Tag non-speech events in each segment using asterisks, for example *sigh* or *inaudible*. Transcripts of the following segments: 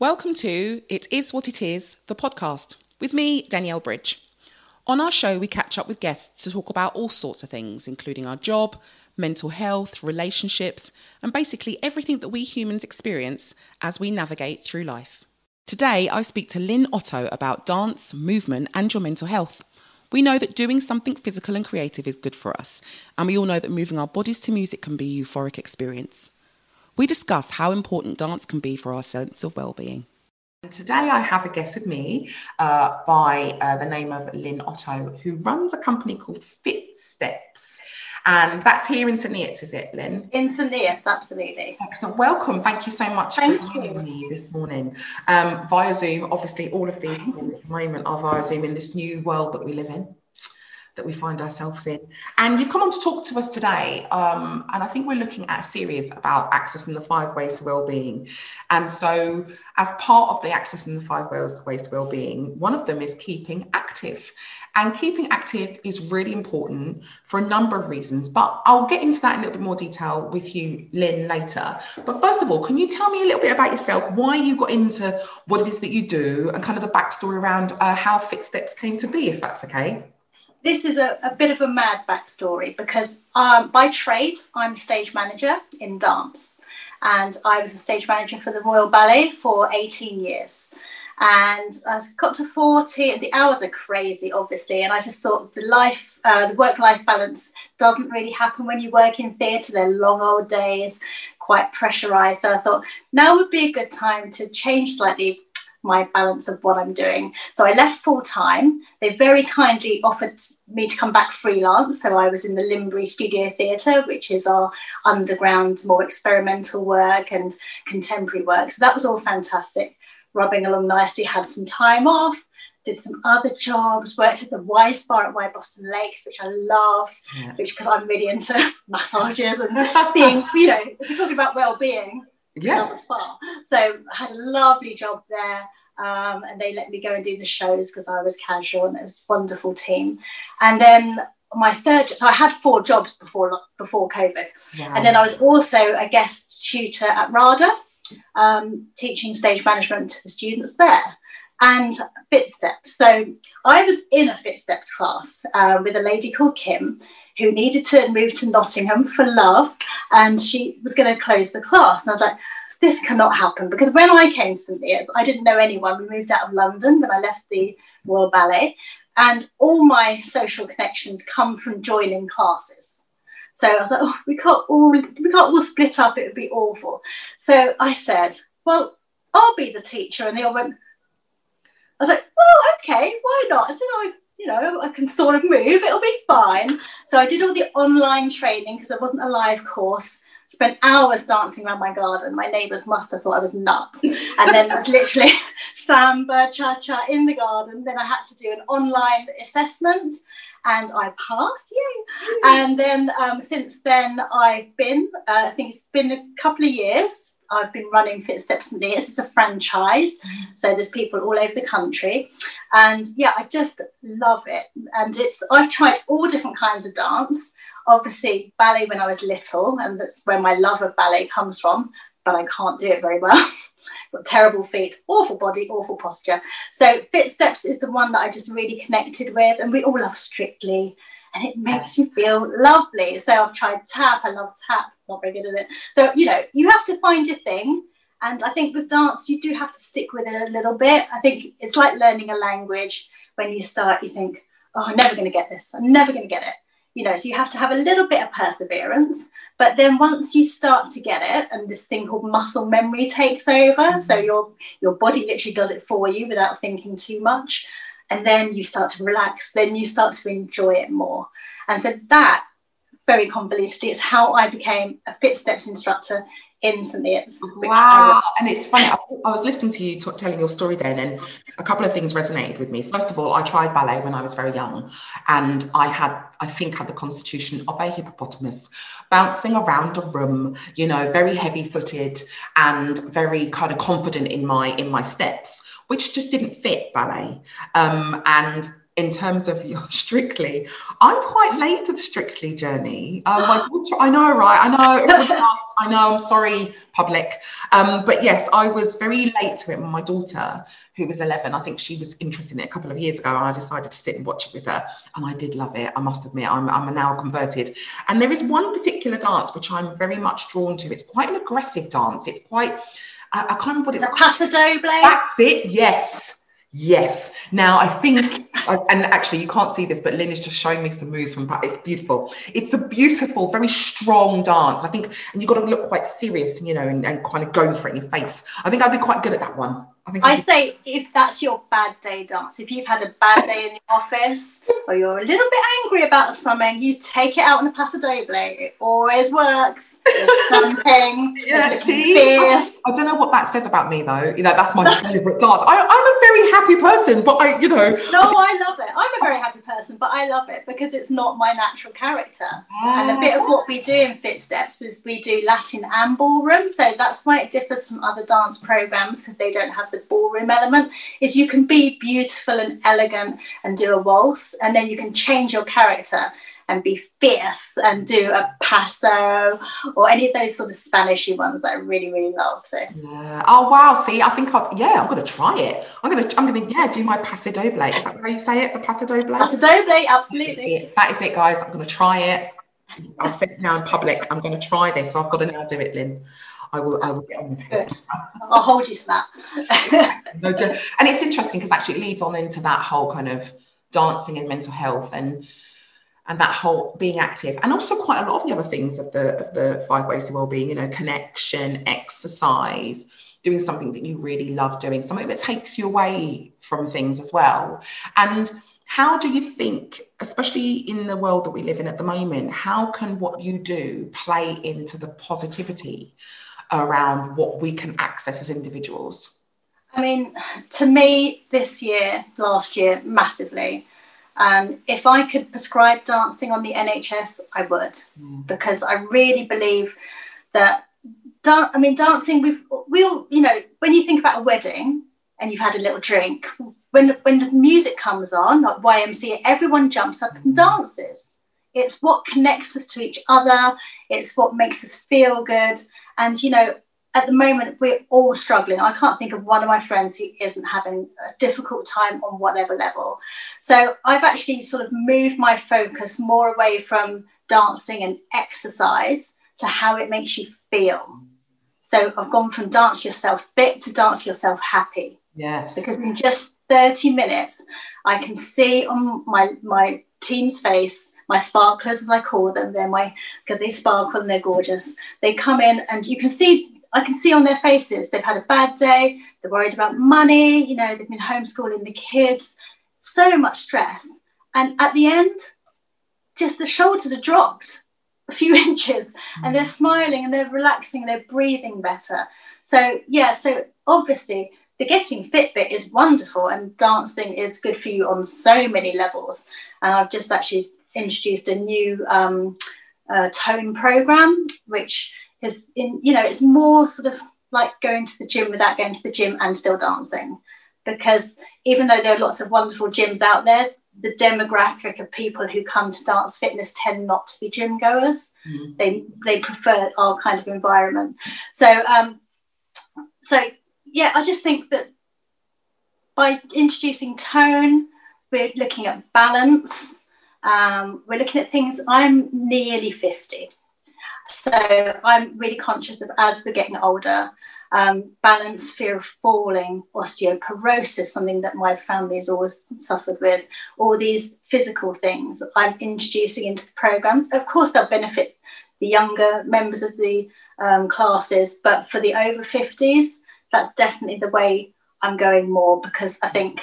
Welcome to It Is What It Is, the podcast, with me, Danielle Bridge. On our show, we catch up with guests to talk about all sorts of things, including our job, mental health, relationships, and basically everything that we humans experience as we navigate through life. Today, I speak to Lynn Otto about dance, movement, and your mental health. We know that doing something physical and creative is good for us, and we all know that moving our bodies to music can be a euphoric experience. We discuss how important dance can be for our sense of well-being. And today, I have a guest with me uh, by uh, the name of Lynn Otto, who runs a company called Fit Steps. And that's here in St. Neots, is it, Lynn? In St. Neots, absolutely. Excellent. Welcome. Thank you so much Thank for joining me this morning um, via Zoom. Obviously, all of these things at the moment are via Zoom in this new world that we live in, that we find ourselves in. And you've come on to talk to us today. Um, and I think we're looking at a series about accessing the five ways to well-being. And so, as part of the accessing the five ways ways to well-being, one of them is keeping active. And keeping active is really important for a number of reasons, but I'll get into that in a little bit more detail with you, Lynn, later. But first of all, can you tell me a little bit about yourself, why you got into what it is that you do, and kind of the backstory around uh, how Fitsteps came to be, if that's okay? This is a, a bit of a mad backstory because um, by trade, I'm stage manager in dance. And I was a stage manager for the Royal Ballet for 18 years. And I got to 40, and the hours are crazy, obviously. And I just thought the life, uh, the work life balance doesn't really happen when you work in theatre. They're long old days, quite pressurized. So I thought now would be a good time to change slightly my balance of what I'm doing. So I left full time. They very kindly offered me to come back freelance. So I was in the Linbury Studio Theatre, which is our underground, more experimental work and contemporary work. So that was all fantastic, rubbing along nicely, had some time off. Did some other jobs, worked at the Y Spa at Wyboston Lakes, which I loved, Yeah. which because I'm really into *laughs* massages and *laughs* being, you know, if you're talking about well-being, Yeah. a spa. So I had a lovely job there. Um, and they let me go and do the shows because I was casual and it was a wonderful team. And then my third, so I had four jobs before before COVID. And then I was also a guest tutor at RADA, um, teaching stage management to the students there and Fitsteps. So I was in a Fitsteps class uh, with a lady called Kim who needed to move to Nottingham for love and she was going to close the class. And I was like, this cannot happen because when I came to St. Neots, I didn't know anyone. We moved out of London when I left the Royal Ballet, and all my social connections come from joining classes. So I was like, oh, we can't all we can't all split up. It would be awful. So I said, well, I'll be the teacher, and they all went. I was like, well, okay, why not? I said, I, you know, I can sort of move. It'll be fine. So I did all the online training because it wasn't a live course spent hours dancing around my garden. My neighbours must have thought I was nuts. And then it was *laughs* literally *laughs* samba, cha cha in the garden. Then I had to do an online assessment and I passed. Yay. And then um, since then, I've been, uh, I think it's been a couple of years. I've been running Fitsteps and This is a franchise, so there's people all over the country, and yeah, I just love it. And it's I've tried all different kinds of dance obviously ballet when I was little, and that's where my love of ballet comes from, but I can't do it very well. *laughs* Got terrible feet, awful body, awful posture. So Fitsteps is the one that I just really connected with, and we all love Strictly, and it makes you feel lovely. So I've tried tap, I love tap, not very good at it. So you know, you have to find your thing. And I think with dance, you do have to stick with it a little bit. I think it's like learning a language. When you start, you think, oh, I'm never going to get this. I'm never going to get it you know so you have to have a little bit of perseverance but then once you start to get it and this thing called muscle memory takes over mm-hmm. so your your body literally does it for you without thinking too much and then you start to relax then you start to enjoy it more and so that very convolutedly is how i became a fit steps instructor instantly it's wow. and it's funny I, I was listening to you t- telling your story then and a couple of things resonated with me. First of all i tried ballet when i was very young and i had i think had the constitution of a hippopotamus bouncing around a room you know very heavy footed and very kind of confident in my in my steps which just didn't fit ballet. Um, and in terms of your *laughs* strictly. I'm quite late to the strictly journey. Um, my *gasps* daughter, i know right? I know *laughs* i know i'm sorry public. Um, but yes i was very late to it. My daughter who was 11 i think she was interested in it a couple of years ago and i decided to sit and watch it with her and i did love it i must admit. I'm, I'm now converted. And there is one particular dance which i'm very much drawn to. It's quite an aggressive dance. It's quite I, can't remember what it's the Paso Doble. That's it. Yes. Yes. Now I think, and actually you can't see this, but Lynn is just showing me some moves from. That. It's beautiful. It's a beautiful, very strong dance. I think, and you've got to look quite serious, you know, and, and kind of going for it in your face. I think I'd be quite good at that one. I think I say if that's your bad day dance, if you've had a bad day in the office or you're a little bit angry about something, you take it out on the Paso Doble. It always works. It's *laughs* something. yeah, see, I, I, don't know what that says about me though. You know, that's my favourite dance. I, I'm a very happy person, but I, you know. No, I love it. I'm a very happy person, but I love it because it's not my natural character. And a bit of what we do in Fitsteps, we, we do Latin and ballroom, so that's why it differs from other dance programs because they don't have the ballroom element is you can be beautiful and elegant and do a waltz and then you can change your character and be fierce and do a paso or any of those sort of Spanishy ones that I really, really love. So yeah. Oh wow. See, I think I yeah, I'm gonna try it. I'm gonna I'm gonna yeah do my paso doble. Is that how you say it? The paso doble? Paso doble, absolutely. That is, that is it, guys. I'm gonna try it. I've said it now in public. I'm gonna try this. I've got to now do it, Lynn. I will I will get on with it. I'll hold you to that. no, and it's interesting because actually it leads on into that whole kind of dancing and mental health and and that whole being active and also quite a lot of the other things of the of the five ways to well-being you know connection exercise doing something that you really love doing something that takes you away from things as well and how do you think especially in the world that we live in at the moment how can what you do play into the positivity around what we can access as individuals? I mean, to me, this year, last year, massively. And if I could prescribe dancing on the NHS, I would, mm. because I really believe that. Dan- I mean, dancing. We've we all, you know, when you think about a wedding and you've had a little drink, when when the music comes on, like YMCA, everyone jumps up and mm. dances. It's what connects us to each other. It's what makes us feel good. And, you know, at the moment, we're all struggling. I can't think of one of my friends who isn't having a difficult time on whatever level. So I've actually sort of moved my focus more away from dancing and exercise to how it makes you feel. So I've gone from dance yourself fit to dance yourself happy. Yes. Because in just 30 minutes, I can see on my, my team's face my sparklers, as I call them. They're my because they sparkle and they're gorgeous. They come in and you can see, I can see on their faces they've had a bad day. They're worried about money. You know, they've been homeschooling the kids. So much stress, and at the end, just the shoulders are dropped a few *laughs* inches, and they're mm. smiling and they're relaxing and they're breathing better. So yeah, so obviously the getting fit bit is wonderful and dancing is good for you on so many levels and i've just actually introduced a new um, uh, tone program, which is in, you know, it's more sort of like going to the gym without going to the gym and still dancing. Because even though there are lots of wonderful gyms out there, the demographic of people who come to dance fitness tend not to be gym goers. Mm. They they prefer our kind of environment. So um, so yeah, I just think that by introducing tone, we're looking at balance, um, we're looking at things, I'm nearly 50. So I'm really conscious of as we're getting older, um, balance, fear of falling, osteoporosis, something that my family has always suffered with, all these physical things I'm introducing into the program. Of course, they'll benefit the younger members of the um, classes, but for the over 50s, that's definitely the way I'm going more because I think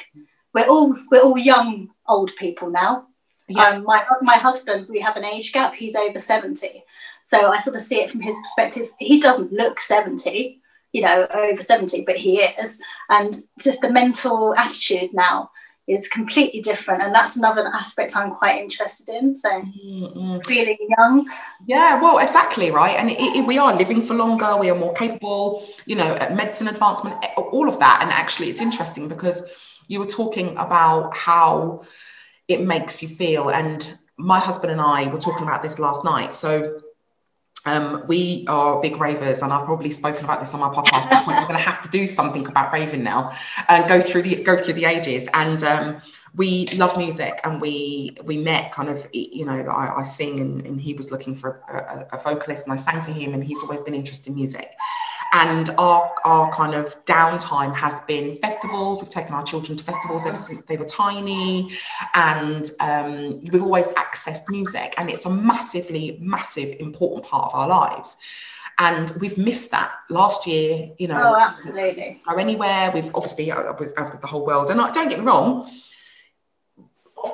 we're all we're all young old people now. Yeah. Um, my my husband, we have an age gap. He's over seventy, so I sort of see it from his perspective. He doesn't look seventy, you know, over seventy, but he is, and just the mental attitude now is completely different, and that's another aspect I'm quite interested in. So mm-hmm. feeling young. Yeah, well, exactly right, and it, it, we are living for longer. We are more capable, you know, at medicine advancement, all of that, and actually, it's interesting because you were talking about how it makes you feel. And my husband and I were talking about this last night. So um, we are big ravers, and I've probably spoken about this on my podcast. We're going to have to do something about raving now, and go through the go through the ages. And um, we love music, and we we met kind of, you know, I, I sing, and, and, he was looking for a, a, a vocalist, and I sang for him, and he's always been interested in music and our our kind of downtime has been festivals. We've taken our children to festivals ever since they were tiny and um, we've always accessed music and it's a massively massive important part of our lives. And we've missed that. Last year you know oh absolutely. go anywhere. We've obviously uh, as with the whole world and I, don't get me wrong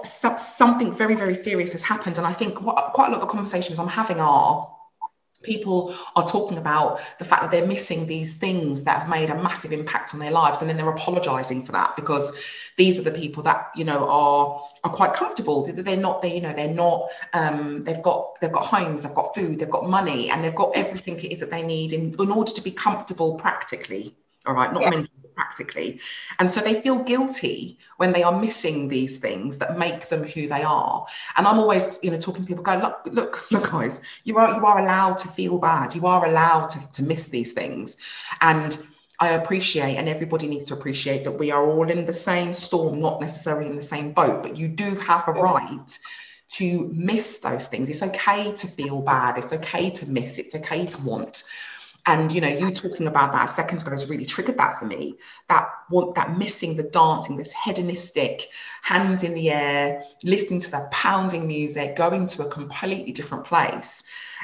something very very serious has happened and i think what, quite a lot of the conversations i'm having are people are talking about the fact that they're missing these things that have made a massive impact on their lives and then they're apologizing for that because these are the people that you know are are quite comfortable. They're not they you know they're not um, they've got they've got homes they've got food they've got money and they've got everything it is that they need in, in order to be comfortable practically. All right not yeah. mentally practically. And so they feel guilty when they are missing these things that make them who they are. And I'm always, you know, talking to people, go, look, look, *laughs* look, guys, you are you are allowed to feel bad. You are allowed to, to miss these things. And I appreciate, and everybody needs to appreciate that we are all in the same storm, not necessarily in the same boat, but you do have a right to miss those things. It's okay to feel bad. It's okay to miss. It's okay to want. And you know, you talking about that a second ago has really triggered that for me. That want that missing the dancing, this hedonistic, hands in the air, listening to the pounding music, going to a completely different place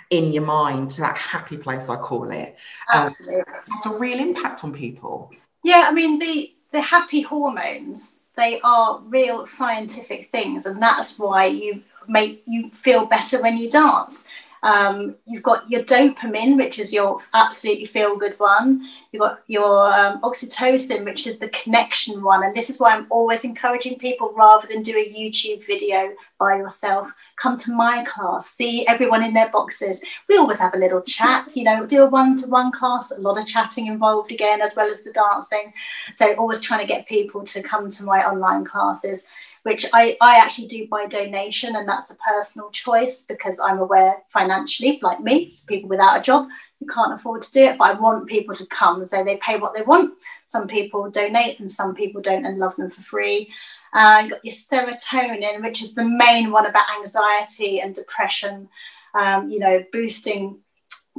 in your mind to that happy place, I call it. Um, Absolutely. Um, a real impact on people. Yeah, I mean the the happy hormones, they are real scientific things, and that's why you make you feel better when you dance um, you've got your dopamine, which is your absolutely feel good one. You've got your um, oxytocin, which is the connection one. And this is why I'm always encouraging people rather than do a YouTube video by yourself, come to my class, see everyone in their boxes. We always have a little chat, you know, do a one to one class, a lot of chatting involved again, as well as the dancing. So, always trying to get people to come to my online classes which I, I actually do by donation, and that's a personal choice because I'm aware financially, like me, people without a job, you can't afford to do it, but I want people to come. So they pay what they want. Some people donate and some people don't and love them for free. Uh, you got your serotonin, which is the main one about anxiety and depression, um, you know, boosting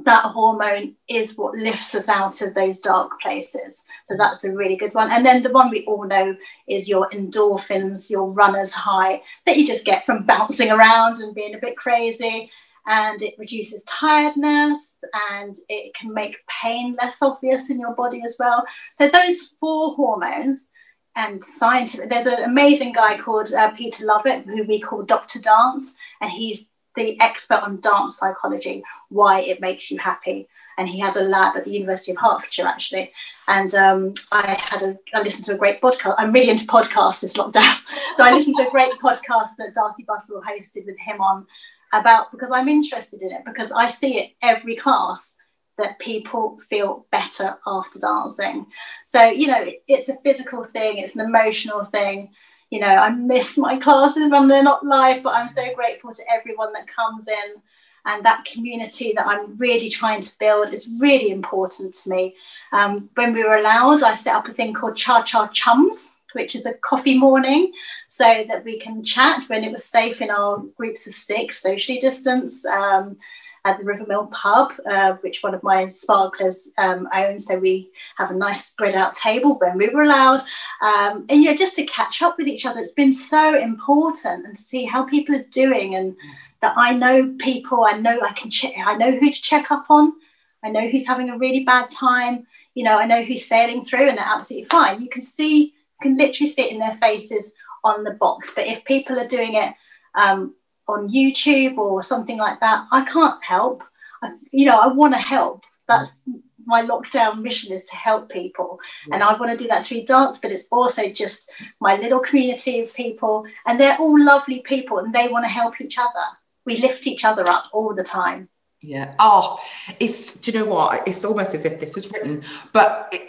that hormone is what lifts us out of those dark places. So that's a really good one. And then the one we all know is your endorphins, your runner's high that you just get from bouncing around and being a bit crazy. And it reduces tiredness and it can make pain less obvious in your body as well. So those four hormones and scientific. There's an amazing guy called uh, Peter Lovatt, who we call Dr. Dance, and he's the expert on dance psychology, why it makes you happy. And he has a lab at the University of Hertfordshire, actually. And um, I had a, I listened to a great podcast. I'm really into podcasts this lockdown. *laughs* so I listened to a great podcast that Darcey Bussell hosted with him on about, because I'm interested in it, because I see it every class that people feel better after dancing. So, you know, it's a physical thing, it's an emotional thing you know, I miss my classes when they're not live, but I'm so grateful to everyone that comes in. And that community that I'm really trying to build is really important to me. Um, when we were allowed, I set up a thing called Cha Cha Chums, which is a coffee morning so that we can chat when it was safe in our groups of six, socially distanced. Um, at the Rivermill pub, uh, which one of my sparklers um, owns. So we have a nice spread out table when we were allowed. Um, and yeah, just to catch up with each other, it's been so important and see how people are doing and that I know people, I know I can check, I know who to check up on. I know who's having a really bad time. You know, I know who's sailing through and they're absolutely fine. You can see, you can literally see it in their faces on the box. But if people are doing it um, on YouTube or something like that, I can't help. I, you know, I want to help. That's my lockdown mission is to help people. Yeah. And I want to do that through dance, but it's also just my little community of people. And they're all lovely people and they want to help each other. We lift each other up all the time. Yeah. Oh, it's, do you know what? It's almost as if this is written, but *laughs*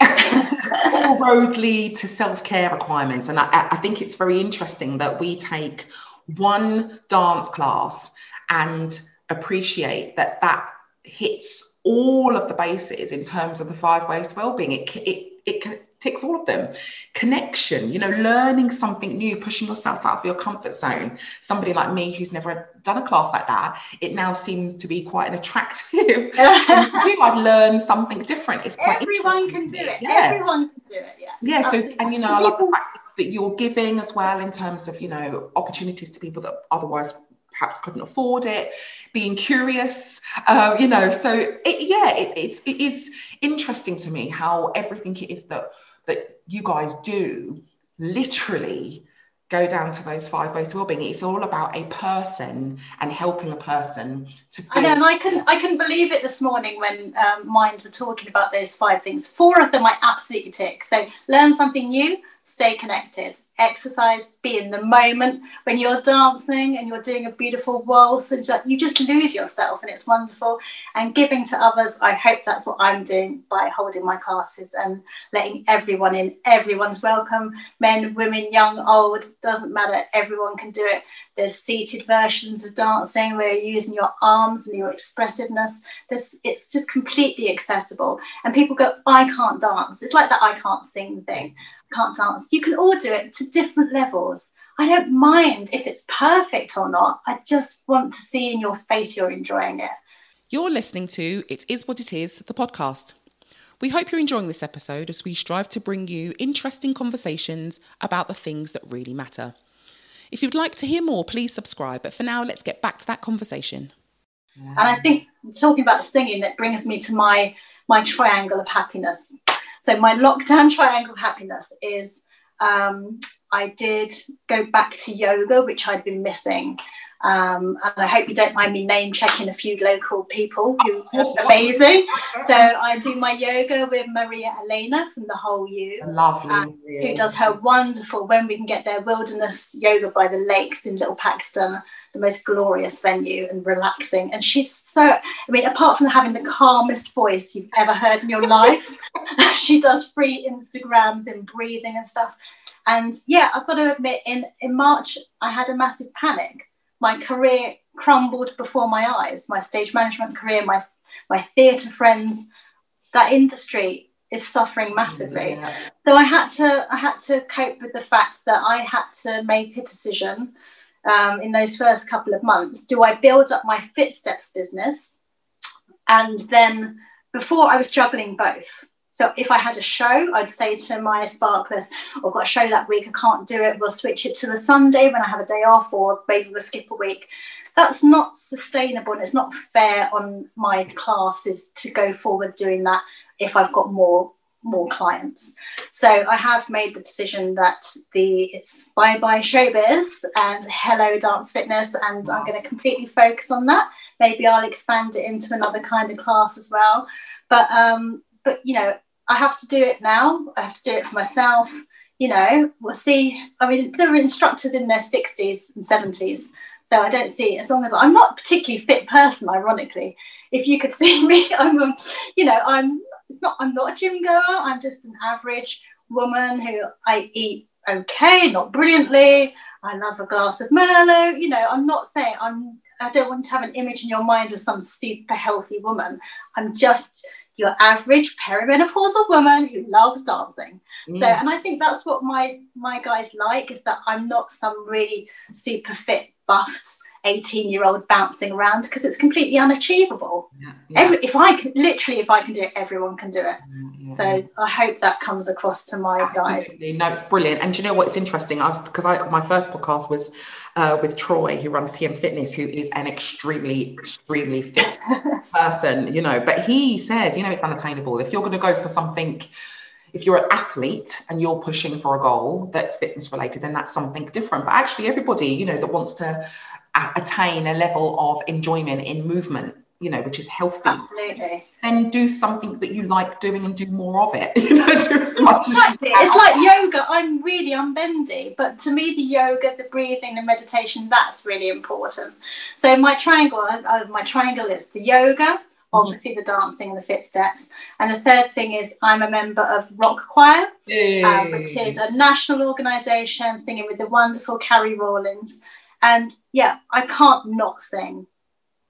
all roads lead to self care requirements. And I, I think it's very interesting that we take one dance class and appreciate that that hits all of the bases in terms of the five ways to well-being. It, it, it ticks all of them. Connection, you know, learning something new, pushing yourself out of your comfort zone. Somebody like me who's never done a class like that, it now seems to be quite an attractive. *laughs* I've learned something different. It's quite everyone can do it. Yeah. Everyone can do it. Yeah. Yeah. Absolutely. So, and you know, I love the fact that you're giving as well in terms of you know opportunities to people that otherwise perhaps couldn't afford it being curious uh, you know so it, yeah it, it's it is interesting to me how everything it is that that you guys do literally go down to those five ways to well-being. It's all about a person and helping a person to I know and I can I can believe it this morning when um, Mind were talking about those five things. Four of them I absolutely tick. So learn something new stay connected exercise, be in the moment when you're dancing and you're doing a beautiful waltz. And you just lose yourself, and it's wonderful. And giving to others, I hope that's what I'm doing by holding my classes and letting everyone in. Everyone's welcome men, women, young, old, doesn't matter. Everyone can do it. There's seated versions of dancing where you're using your arms and your expressiveness. There's, it's just completely accessible. And people go, I can't dance. It's like that I can't sing thing I can't dance. You can all do it to different levels. I don't mind if it's perfect or not. I just want to see in your face you're enjoying it. You're listening to It Is What It Is, the podcast. We hope you're enjoying this episode as we strive to bring you interesting conversations about the things that really matter. If you'd like to hear more, please subscribe. But for now, let's get back to that conversation. And I think talking about singing, that brings me to my my triangle of happiness. So my lockdown *laughs* triangle of happiness is um, I did go back to yoga, which I'd been missing. Um, and I hope you don't mind me name checking a few local people who are amazing. So I do my yoga with Maria Elena from the Whole You, lovely, um, who does her wonderful when we can get there wilderness yoga by the lakes in Little Paxton the most glorious venue and relaxing. And she's so, I mean, apart from having the calmest voice you've ever heard in your *laughs* life, *laughs* she does free Instagrams and breathing and stuff. And yeah, I've got to admit, in, in March, I had a massive panic. My career crumbled before my eyes, my stage management career, my, my theatre friends, that industry is suffering massively. Yeah. So I had to I had to cope with the fact that I had to make a decision um, in those first couple of months do I build up my Fitsteps business? And then before I was juggling both. So if I had a show, I'd say to my sparklers, I've got a show that week, I can't do it. We'll switch it to a Sunday when I have a day off, or maybe we'll skip a week. That's not sustainable and it's not fair on my classes to go forward doing that if I've got more more clients. So I have made the decision that the it's bye bye showbiz and hello dance fitness, and I'm going to completely focus on that. Maybe I'll expand it into another kind of class as well. But um, but you know, I have to do it now. I have to do it for myself. You know, we'll see. I mean, there are instructors in their 60s and 70s. So I don't see as long as I'm not particularly fit person, ironically. If you could *laughs* see me, I'm, a, you know, I'm it's not I'm not a gym goer. I'm just an average woman who I eat okay, not brilliantly. I love a glass of Merlot. You know, I'm not saying I'm. I don't want to have an image in your mind of some super healthy woman. I'm just your average perimenopausal woman who loves dancing. Mm. So, and I think that's what my my guys like is that I'm not some really super fit buffed 18 year old bouncing around because it's completely unachievable. Yeah, yeah. Every, if I can, literally, if I can do it, everyone can do it. Yeah, so I hope that comes across to my Absolutely. guys. No, it's brilliant. And do you know what's interesting? I was because I my first podcast was uh, with Troy, who runs TM Fitness, who is an extremely, extremely fit *laughs* person, you know. But he says, you know, it's unattainable. If you're going to go for something if you're an athlete and you're pushing for a goal that's fitness related, then that's something different. But actually, everybody, you know, that wants to attain a level of enjoyment in movement you know, which is healthy. Absolutely. Then do something that you like doing and do more of it. *laughs* You know, do as much exactly. It's like yoga. I'm really unbendy, but to me, the yoga, the breathing, the meditation, that's really important. So my triangle, uh, my triangle is the yoga, mm-hmm. obviously the dancing and the Fitsteps. And the third thing is I'm a member of Rock Choir, uh, which is a national organisation singing with the wonderful Carrie Rawlings And yeah, I can't not sing.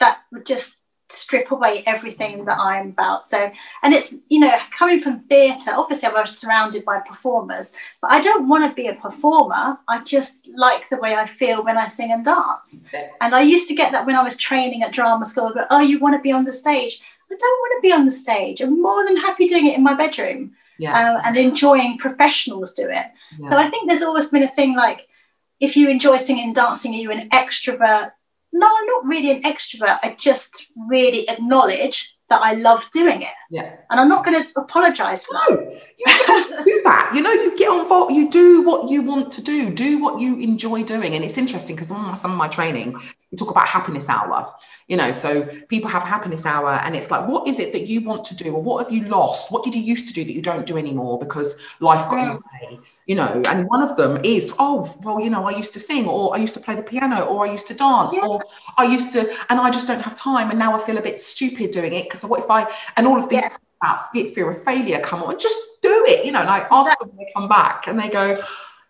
That would just strip away everything that I'm about. So, and it's, you know, coming from theatre, obviously I was surrounded by performers, but I don't want to be a performer. I just like the way I feel when I sing and dance. And I used to get that when I was training at drama school, go, oh, you want to be on the stage? I don't want to be on the stage. I'm more than happy doing it in my bedroom yeah. uh, and enjoying professionals do it. Yeah. So I think there's always been a thing like, if you enjoy singing and dancing, are you an extrovert no, I'm not really an extrovert. I just really acknowledge that I love doing it. Yeah. And I'm not going to apologize for no, that. You *laughs* do that. You know, you get on you do what you want to do, do what you enjoy doing. And it's interesting because on some of my training, we talk about happiness hour. You know, so people have happiness hour and it's like, what is it that you want to do? Or what have you lost? What did you used to do that you don't do anymore because life got in the mm. way? You know and one of them is oh well you know i used to sing or i used to play the piano or i used to dance yeah. or i used to and i just don't have time and now i feel a bit stupid doing it because what if i and all of these yeah. about fear of failure come on just do it you know and i ask them when they come back and they go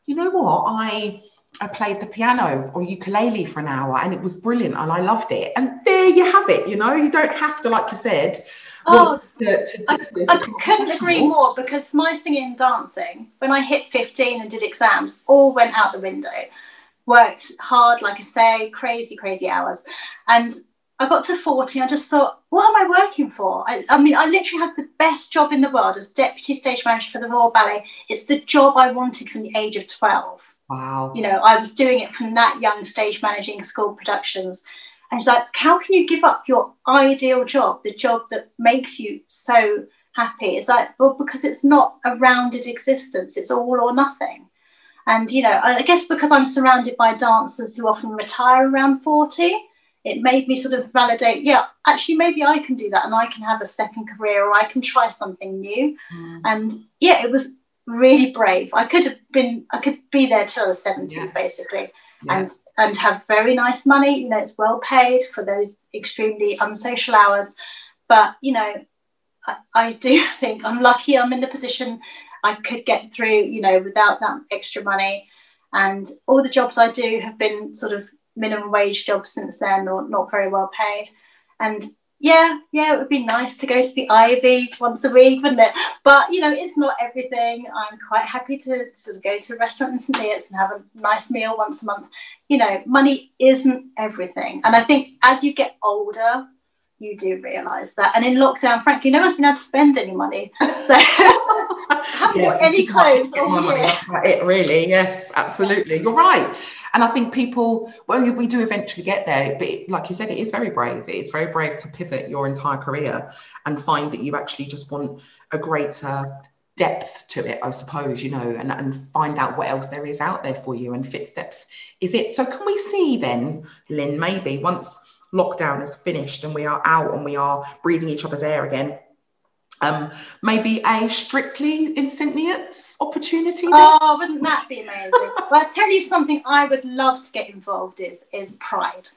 you know what i I played the piano or ukulele for an hour and it was brilliant and I loved it. And there you have it, you know, you don't have to, like you said, Oh, to, to, I, I couldn't agree more because my singing and dancing, when I hit 15 and did exams, all went out the window. Worked hard, like I say, crazy, crazy hours. And I got to 40, I just thought, what am I working for? I, I, mean, I literally had the best job in the world as deputy stage manager for the Royal Ballet. It's the job I wanted from the age of 12. Wow. You know, I was doing it from that young stage managing school productions. And it's like, how can you give up your ideal job, the job that makes you so happy? It's like, well, because it's not a rounded existence, it's all or nothing. And, you know, I guess because I'm surrounded by dancers who often retire around 40, it made me sort of validate, yeah, actually, maybe I can do that and I can have a second career or I can try something new. Mm. And yeah, it was really brave. I could have been, I could be there till I was 70, yeah. basically. Yeah. And and have very nice money. You know, it's well paid for those extremely unsocial hours. But, you know, I, I do *laughs* think I'm lucky I'm in the position I could get through, you know, without that extra money. And all the jobs I do have been sort of minimum wage jobs since then, or not very well paid. And yeah, yeah, it would be nice to go to the Ivy once a week, wouldn't it? But you know, it's not everything. I'm quite happy to sort of go to a restaurant in St. Neots and have a nice meal once a month. You know, money isn't everything. And I think as you get older, you do realise that. And in lockdown, frankly, no one's been able to spend any money. *laughs* So yes, any clothes. That's about it, really. Yes, absolutely. You're right. And I think people, well, we do eventually get there, but it, like you said, it is very brave. It is very brave to pivot your entire career and find that you actually just want a greater depth to it, I suppose, you know, and, and find out what else there is out there for you and Fitsteps is it. So can we see then, Lynn, maybe once lockdown is finished and we are out and we are breathing each other's air again, um, maybe a strictly in opportunity. Then? Oh, wouldn't that be amazing? well, I'll tell you something I would love to get involved is is Pride.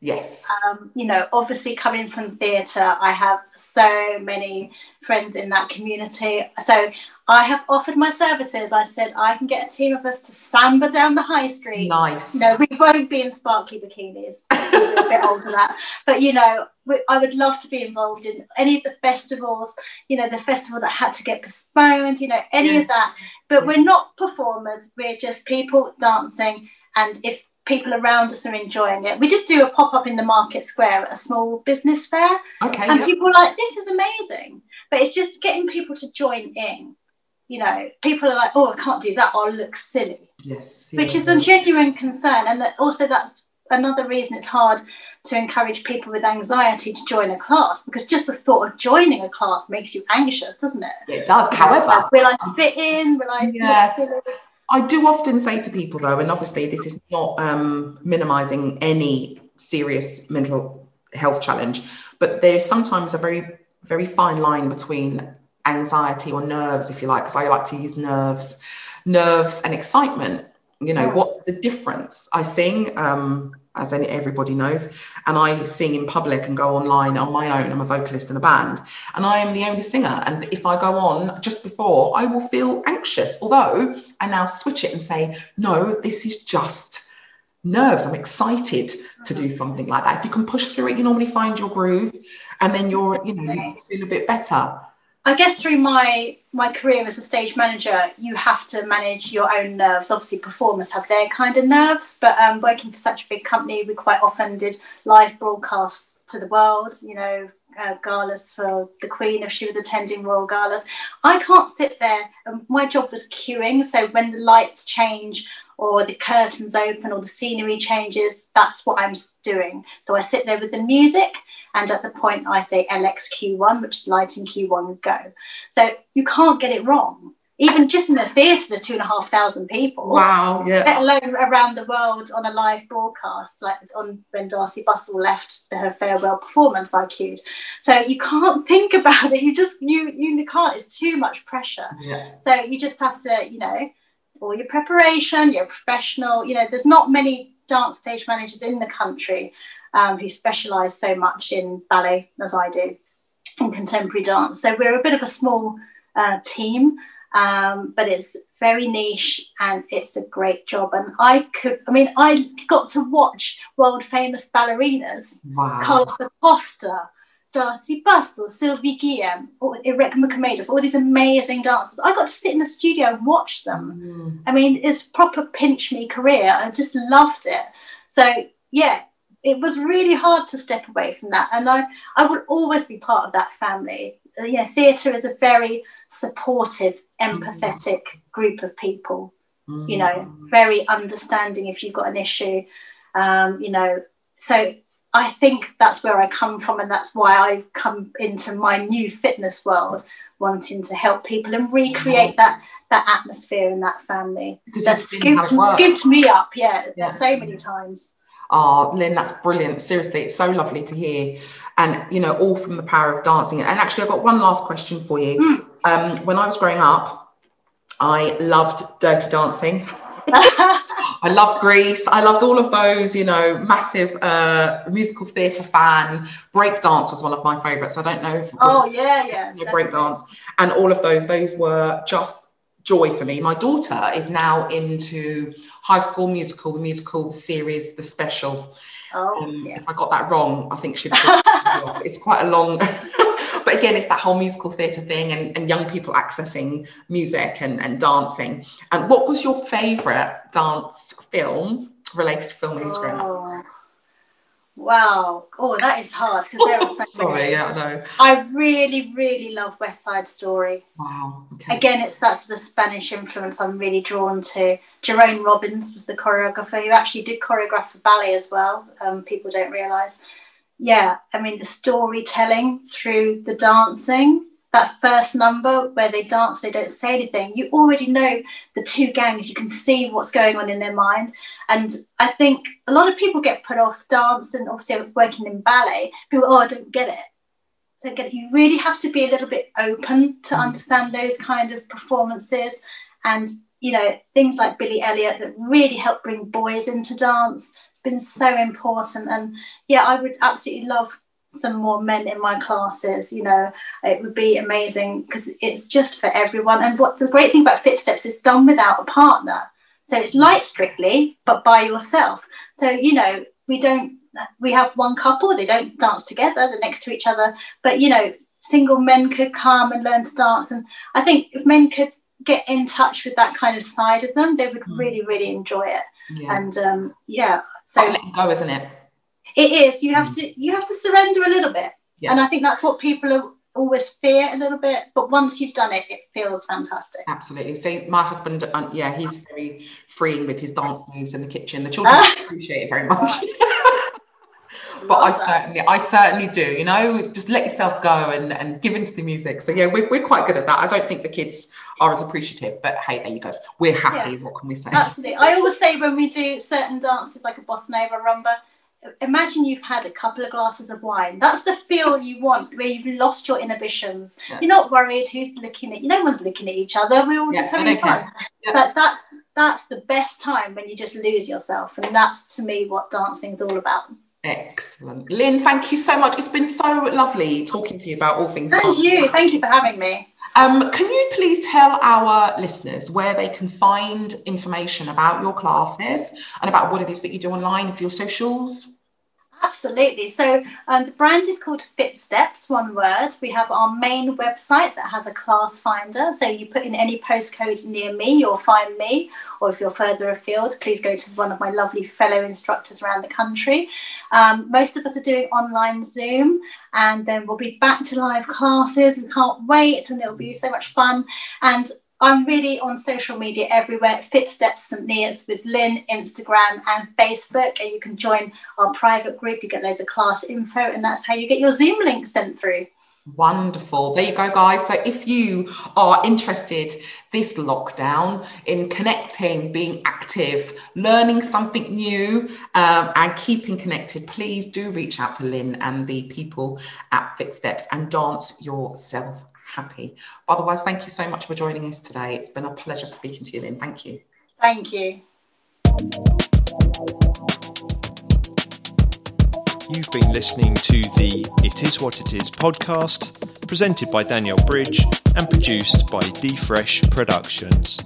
Yes. Um, you know, obviously coming from theatre, I have so many friends in that community. So I have offered my services. I said I can get a team of us to samba down the high street. Nice. no, we won't be in sparkly bikinis. *laughs* a bit older than that. But you know, I would love to be involved in any of the festivals. You know, the festival that had to get postponed. You know, any yeah. of that. But yeah. we're not performers. We're just people dancing. And if people around us are enjoying it. We did do a pop up in the market square at a small business fair. Okay. And yeah. people were like, this is amazing. But it's just getting people to join in. You know, people are like, oh, I can't do that. I'll look silly. Yes. Yeah, Which is a genuine concern. And that also, that's another reason it's hard to encourage people with anxiety to join a class because just the thought of joining a class makes you anxious, doesn't it? It does. However, will I fit in? Will I yeah. I do often say to people, though, and obviously this is not um, minimizing any serious mental health challenge, but there's sometimes a very, very fine line between anxiety or nerves, if you like, because I like to use nerves, nerves and excitement. You know, yeah. what's the difference? I sing. Um, as everybody knows. And I sing in public and go online on my own. I'm a vocalist in a band, and I am the only singer. And if I go on just before, I will feel anxious. Although I now switch it and say, no, this is just nerves. I'm excited to do something like that. If you can push through it, you normally find your groove, and then you're, you know, you feel a bit better. I guess through my my career as a stage manager, you have to manage your own nerves. Obviously, performers have their kind of nerves, but um, working for such a big company, we quite often did live broadcasts to the world. You know, uh, galas for the Queen if she was attending royal galas. I can't sit there. Um, my job was cueing, so when the lights change or the curtains open or the scenery changes, that's what I'm doing. So I sit there with the music and at the point I say LXQ1, which is lighting Q1 go. So you can't get it wrong. Even just in the theatre, there's two and a half thousand people. Wow, yeah. Let alone around the world on a live broadcast, like on when Darcey Bussell left her farewell performance, I cued. So you can't *laughs* think about it. You just you you can't. It's too much pressure. Yeah. So you just have to, you know, all your preparation. You're professional. You know, there's not many dance stage managers in the country um, who specialise so much in ballet as I do in contemporary dance. So we're a bit of a small uh, team, um, but it's very niche and it's a great job. And I could, I mean, I got to watch world famous ballerinas, Wow. Carlos Acosta. Darcey Bussell, Sylvie Guillem, Irek Mukhamedov, all these amazing dancers. I got to sit in the studio and watch them. Mm. I mean, it's proper pinch me career. I just loved it. So yeah, it was really hard to step away from that, and I I would always be part of that family. Uh, You know, theatre is a very supportive, empathetic group of people. You know, very understanding if you've got an issue. Um, you know, so I think that's where I come from, and that's why I come into my new fitness world, wanting to help people and recreate that that atmosphere in that family that you've seen how it scooped, scooped me up. Yeah, Yeah. so many times. Oh, Lynn, that's brilliant. Seriously, it's so lovely to hear. And, you know, all from the power of dancing. And actually, I've got one last question for you. Mm. Um, when I was growing up, I loved dirty dancing. *laughs* I loved Grease. I loved all of those, you know, massive uh, musical theatre fan. Break dance was one of my favourites. I don't know if oh yeah, yeah. yeah, break dance and all of those those were just joy for me. My daughter is now into high school musical the musical the series the special. Oh um, yeah. if i got that wrong i think she'd *laughs* it's quite a long *laughs* but again it's that whole musical theatre thing and, and young people accessing music and, and dancing. And what was your favorite dance film related to film when you growing up? Oh. Wow. Oh, that is hard because there are so sorry many. yeah i know I really, really love West Side Story. wow okay Again, it's that sort of Spanish influence I'm really drawn to. Jerome Robbins was the choreographer who actually did choreograph for ballet as well. Um, people don't realise. Yeah, I mean, the storytelling through the dancing, that first number where they dance, they don't say anything. You already know the two gangs, you can see what's going on in their mind. And I think a lot of people get put off dance and obviously working in ballet. People, oh, I don't get it. Get it. You really have to be a little bit open to Mm. understand those kind of performances. And, you know, things like Billy Elliot that really help bring boys into dance. It's been so important. And yeah, I would absolutely love some more men in my classes. You know, it would be amazing because it's just for everyone. And what the great thing about Fitsteps is done without a partner. So it's light strictly, but by yourself. So, you know, we don't, we have one couple, they don't dance together, they're next to each other. But, you know, single men could come and learn to dance. And I think if men could get in touch with that kind of side of them, they would Mm. really, really enjoy it. yeah And um, yeah, so letting go isn't it it is. You have to you have to surrender a little bit, Yeah. and I think that's what people are, always fear a little bit. But once you've done it, it feels fantastic. Absolutely. So my husband, um, yeah, he's very freeing with his dance moves in the kitchen. The children Ah. appreciate it very much. *laughs* *laughs* but I certainly, I certainly do. You know, just let yourself go and and give into the music. So yeah, we're we're quite good at that. I don't think the kids are as appreciative, but hey, there you go. We're happy. What can we say? Absolutely. I always say when we do certain dances like a bossa nova rumba, imagine you've had a couple of glasses of wine. That's the feel you want, where you've lost your inhibitions. Yeah. You're not worried who's looking at you. No one's looking at each other. We're all just Yeah, having fun. Yeah. But that's that's the best time when you just lose yourself, and that's to me what dancing's all about. Excellent. Lynn, thank you so much. It's been so lovely talking to you about all things. Thank you. Thank you for having me. Um, can you please tell our listeners where they can find information about your classes and about what it is that you do online for your socials? Absolutely. So um, the brand is called FitSteps, one word. We have our main website that has a class finder. So you put in any postcode near me, you'll find me. Or if you're further afield, please go to one of my lovely fellow instructors around the country. Um, most of us are doing online Zoom, and then we'll be back to live classes. We can't wait, and it'll be so much fun. And I'm really on social media everywhere. Fitsteps St. Neots with Lynn, Instagram, and Facebook. And you can join our private group. You get loads of class info, and that's how you get your Zoom link sent through. Wonderful. There you go, guys. So if you are interested this lockdown in connecting, being active, learning something new, um, and keeping connected, please do reach out to Lynn and the people at Fitsteps and dance yourself happy. Otherwise, thank you so much for joining us today. It's been a pleasure speaking to you, Lynn. Thank you. Thank you. You've been listening to the It Is What It Is podcast, presented by Danielle Bridge and produced by D Fresh Productions.